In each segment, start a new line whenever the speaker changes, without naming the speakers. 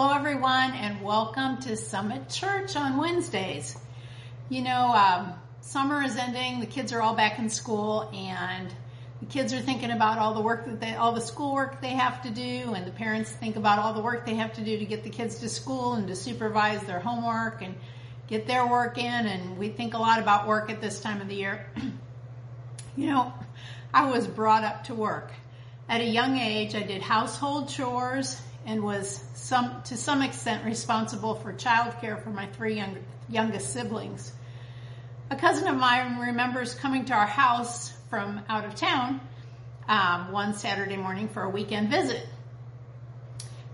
Hello, everyone, and welcome to Summit Church on Wednesdays. You know, um, summer is ending, the kids are all back in school, and the kids are thinking about all the work that they, all the schoolwork they have to do, and the parents think about all the work they have to do to get the kids to school and to supervise their homework and get their work in, and we think a lot about work at this time of the year. you know, I was brought up to work. At a young age, I did household chores and was some, to some extent responsible for childcare for my three young, youngest siblings. A cousin of mine remembers coming to our house from out of town um, one Saturday morning for a weekend visit.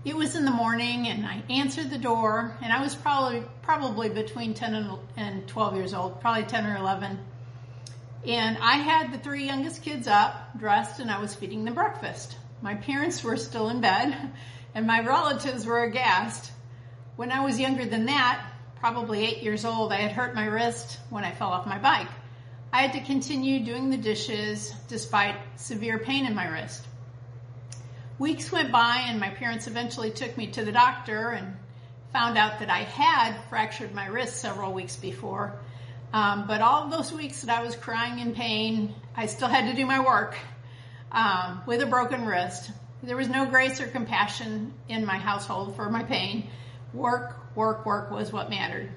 It was in the morning, and I answered the door, and I was probably probably between 10 and, and 12 years old, probably 10 or 11. And I had the three youngest kids up, dressed, and I was feeding them breakfast. My parents were still in bed, and my relatives were aghast. When I was younger than that, probably eight years old, I had hurt my wrist when I fell off my bike. I had to continue doing the dishes despite severe pain in my wrist. Weeks went by and my parents eventually took me to the doctor and found out that I had fractured my wrist several weeks before. Um, but all those weeks that I was crying in pain, I still had to do my work um, with a broken wrist. There was no grace or compassion in my household for my pain. Work, work, work was what mattered.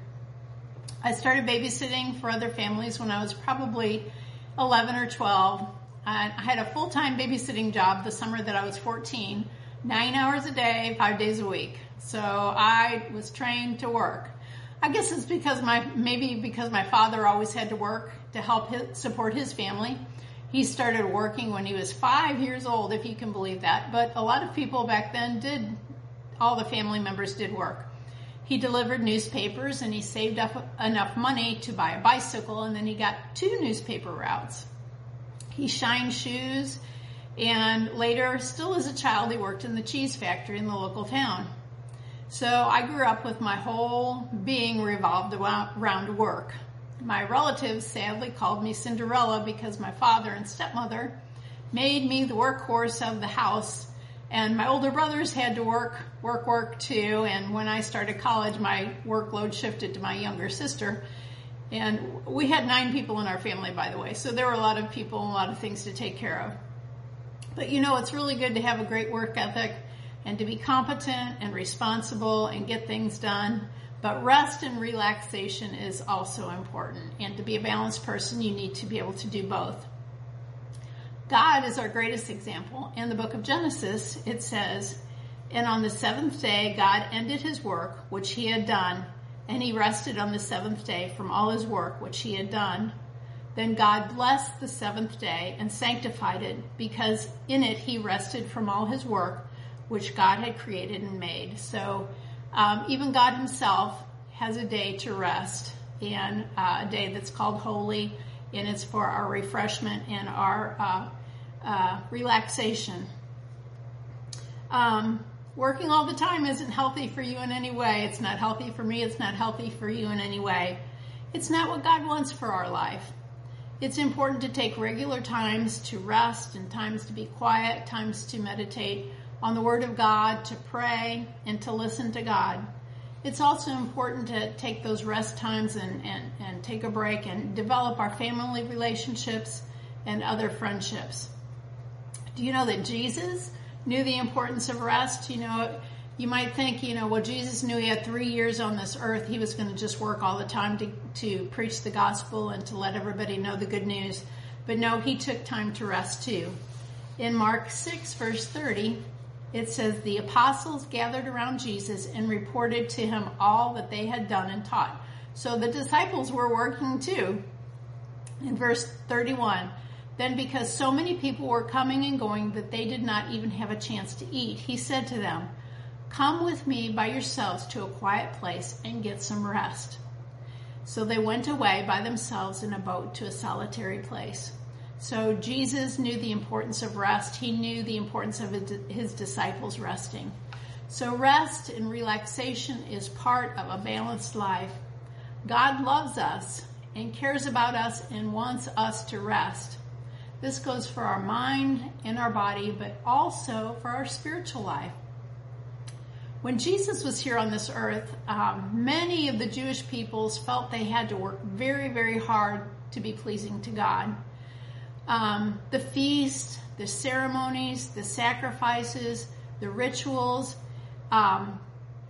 I started babysitting for other families when I was probably 11 or 12. I had a full time babysitting job the summer that I was 14, nine hours a day, five days a week. So I was trained to work. I guess it's because my, maybe because my father always had to work to help his, support his family. He started working when he was five years old, if you can believe that. But a lot of people back then did, all the family members did work. He delivered newspapers and he saved up enough money to buy a bicycle and then he got two newspaper routes. He shined shoes and later, still as a child, he worked in the cheese factory in the local town. So I grew up with my whole being revolved around work. My relatives sadly called me Cinderella because my father and stepmother made me the workhorse of the house and my older brothers had to work, work, work too. And when I started college, my workload shifted to my younger sister. And we had nine people in our family, by the way. So there were a lot of people and a lot of things to take care of. But you know, it's really good to have a great work ethic and to be competent and responsible and get things done. But rest and relaxation is also important. And to be a balanced person, you need to be able to do both. God is our greatest example. In the book of Genesis, it says, And on the seventh day, God ended his work, which he had done, and he rested on the seventh day from all his work, which he had done. Then God blessed the seventh day and sanctified it, because in it he rested from all his work, which God had created and made. So um, even God himself has a day to rest, and uh, a day that's called holy, and it's for our refreshment and our uh, uh, relaxation. Um, working all the time isn't healthy for you in any way. It's not healthy for me. It's not healthy for you in any way. It's not what God wants for our life. It's important to take regular times to rest and times to be quiet, times to meditate on the Word of God, to pray, and to listen to God. It's also important to take those rest times and, and, and take a break and develop our family relationships and other friendships. Do you know that Jesus knew the importance of rest? You know, you might think, you know, well, Jesus knew he had three years on this earth. He was going to just work all the time to, to preach the gospel and to let everybody know the good news. But no, he took time to rest too. In Mark 6, verse 30, it says, The apostles gathered around Jesus and reported to him all that they had done and taught. So the disciples were working too. In verse 31, then, because so many people were coming and going that they did not even have a chance to eat, he said to them, Come with me by yourselves to a quiet place and get some rest. So they went away by themselves in a boat to a solitary place. So Jesus knew the importance of rest. He knew the importance of his disciples resting. So rest and relaxation is part of a balanced life. God loves us and cares about us and wants us to rest. This goes for our mind and our body, but also for our spiritual life. When Jesus was here on this earth, um, many of the Jewish peoples felt they had to work very, very hard to be pleasing to God. Um, the feast, the ceremonies, the sacrifices, the rituals, um,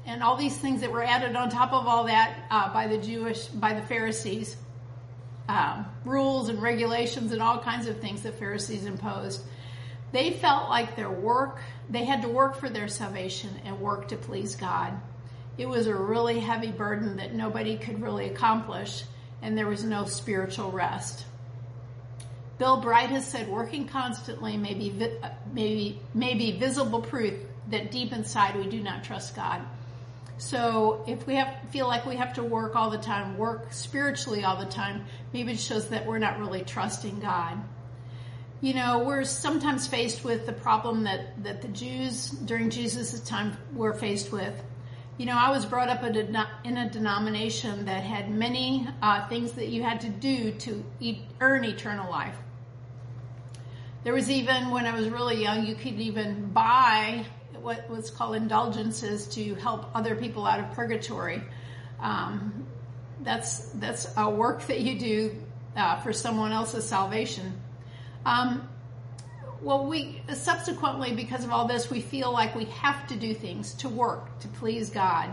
and all these things that were added on top of all that uh, by the Jewish, by the Pharisees, um, rules and regulations and all kinds of things the Pharisees imposed. They felt like their work, they had to work for their salvation and work to please God. It was a really heavy burden that nobody could really accomplish, and there was no spiritual rest. Bill Bright has said working constantly may be, may may be visible proof that deep inside we do not trust God. So if we have feel like we have to work all the time, work spiritually all the time, maybe it shows that we're not really trusting God. You know, we're sometimes faced with the problem that, that the Jews during Jesus' time were faced with. You know, I was brought up in a denomination that had many uh, things that you had to do to eat, earn eternal life. There was even, when I was really young, you could even buy what was called indulgences to help other people out of purgatory. Um, that's that's a work that you do uh, for someone else's salvation. Um, well, we subsequently, because of all this, we feel like we have to do things to work to please God.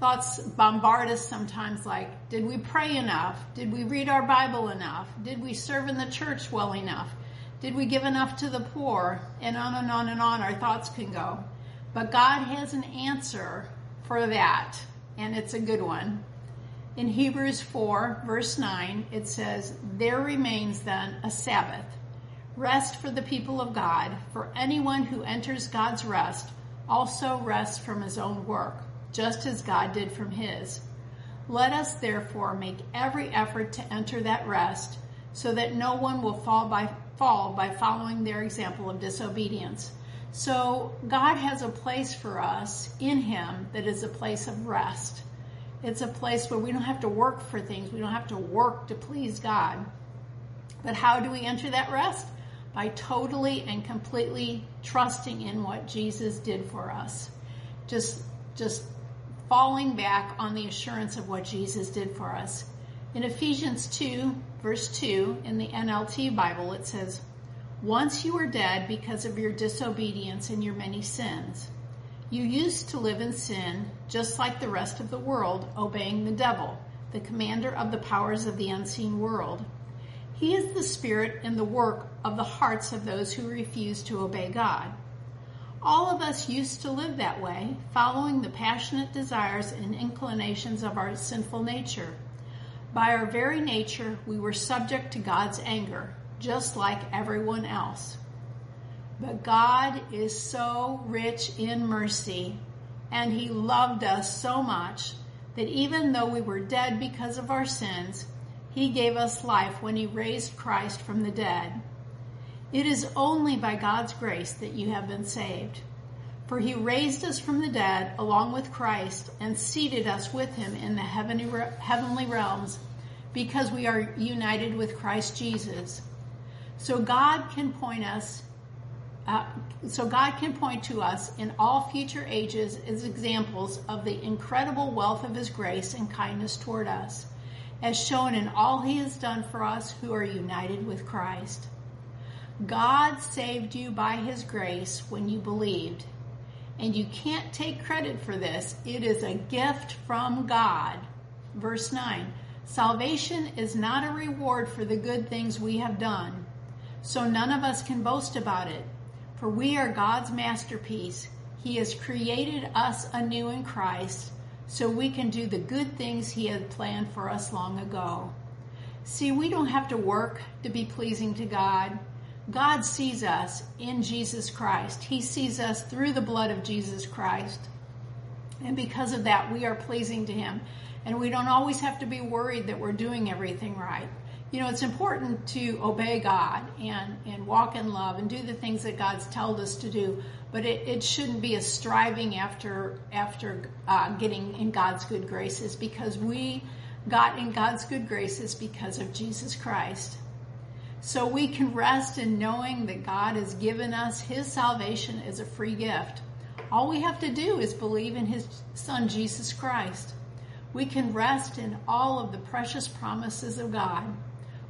Thoughts bombard us sometimes like, did we pray enough? Did we read our Bible enough? Did we serve in the church well enough? Did we give enough to the poor? And on and on and on our thoughts can go. But God has an answer for that, and it's a good one. In Hebrews 4, verse 9, it says, There remains then a Sabbath, rest for the people of God, for anyone who enters God's rest also rests from his own work, just as God did from his. Let us therefore make every effort to enter that rest, so that no one will fall by fall by following their example of disobedience. So God has a place for us in Him that is a place of rest. It's a place where we don't have to work for things. We don't have to work to please God. But how do we enter that rest? By totally and completely trusting in what Jesus did for us. Just, just falling back on the assurance of what Jesus did for us. In Ephesians 2, verse 2, in the NLT Bible, it says, Once you were dead because of your disobedience and your many sins. You used to live in sin just like the rest of the world, obeying the devil, the commander of the powers of the unseen world. He is the spirit and the work of the hearts of those who refuse to obey God. All of us used to live that way, following the passionate desires and inclinations of our sinful nature. By our very nature, we were subject to God's anger, just like everyone else. But God is so rich in mercy, and He loved us so much that even though we were dead because of our sins, He gave us life when He raised Christ from the dead. It is only by God's grace that you have been saved. For he raised us from the dead along with Christ and seated us with him in the heavenly realms because we are united with Christ Jesus. So God can point us, uh, so God can point to us in all future ages as examples of the incredible wealth of his grace and kindness toward us, as shown in all he has done for us who are united with Christ. God saved you by his grace when you believed and you can't take credit for this. It is a gift from God. Verse 9 Salvation is not a reward for the good things we have done, so none of us can boast about it. For we are God's masterpiece. He has created us anew in Christ so we can do the good things He had planned for us long ago. See, we don't have to work to be pleasing to God. God sees us in Jesus Christ. He sees us through the blood of Jesus Christ. And because of that, we are pleasing to Him. And we don't always have to be worried that we're doing everything right. You know, it's important to obey God and, and walk in love and do the things that God's told us to do, but it, it shouldn't be a striving after, after uh, getting in God's good graces because we got in God's good graces because of Jesus Christ. So we can rest in knowing that God has given us His salvation as a free gift. all we have to do is believe in his son, Jesus Christ. We can rest in all of the precious promises of God.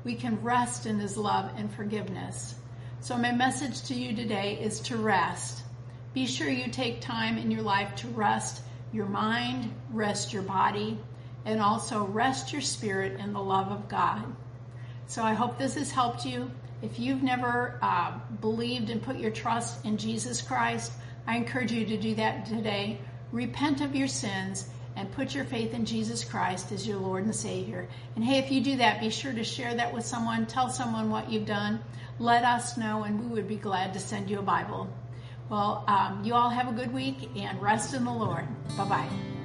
We can rest in his love and forgiveness. So my message to you today is to rest. Be sure you take time in your life to rest your mind, rest your body, and also rest your spirit in the love of God. So I hope this has helped you. If you've never uh, believed and put your trust in Jesus Christ, I encourage you to do that today. Repent of your sins and put your faith in Jesus Christ as your Lord and Savior. And hey, if you do that, be sure to share that with someone. Tell someone what you've done. Let us know, and we would be glad to send you a Bible. Well, um, you all have a good week and rest in the Lord. Bye bye.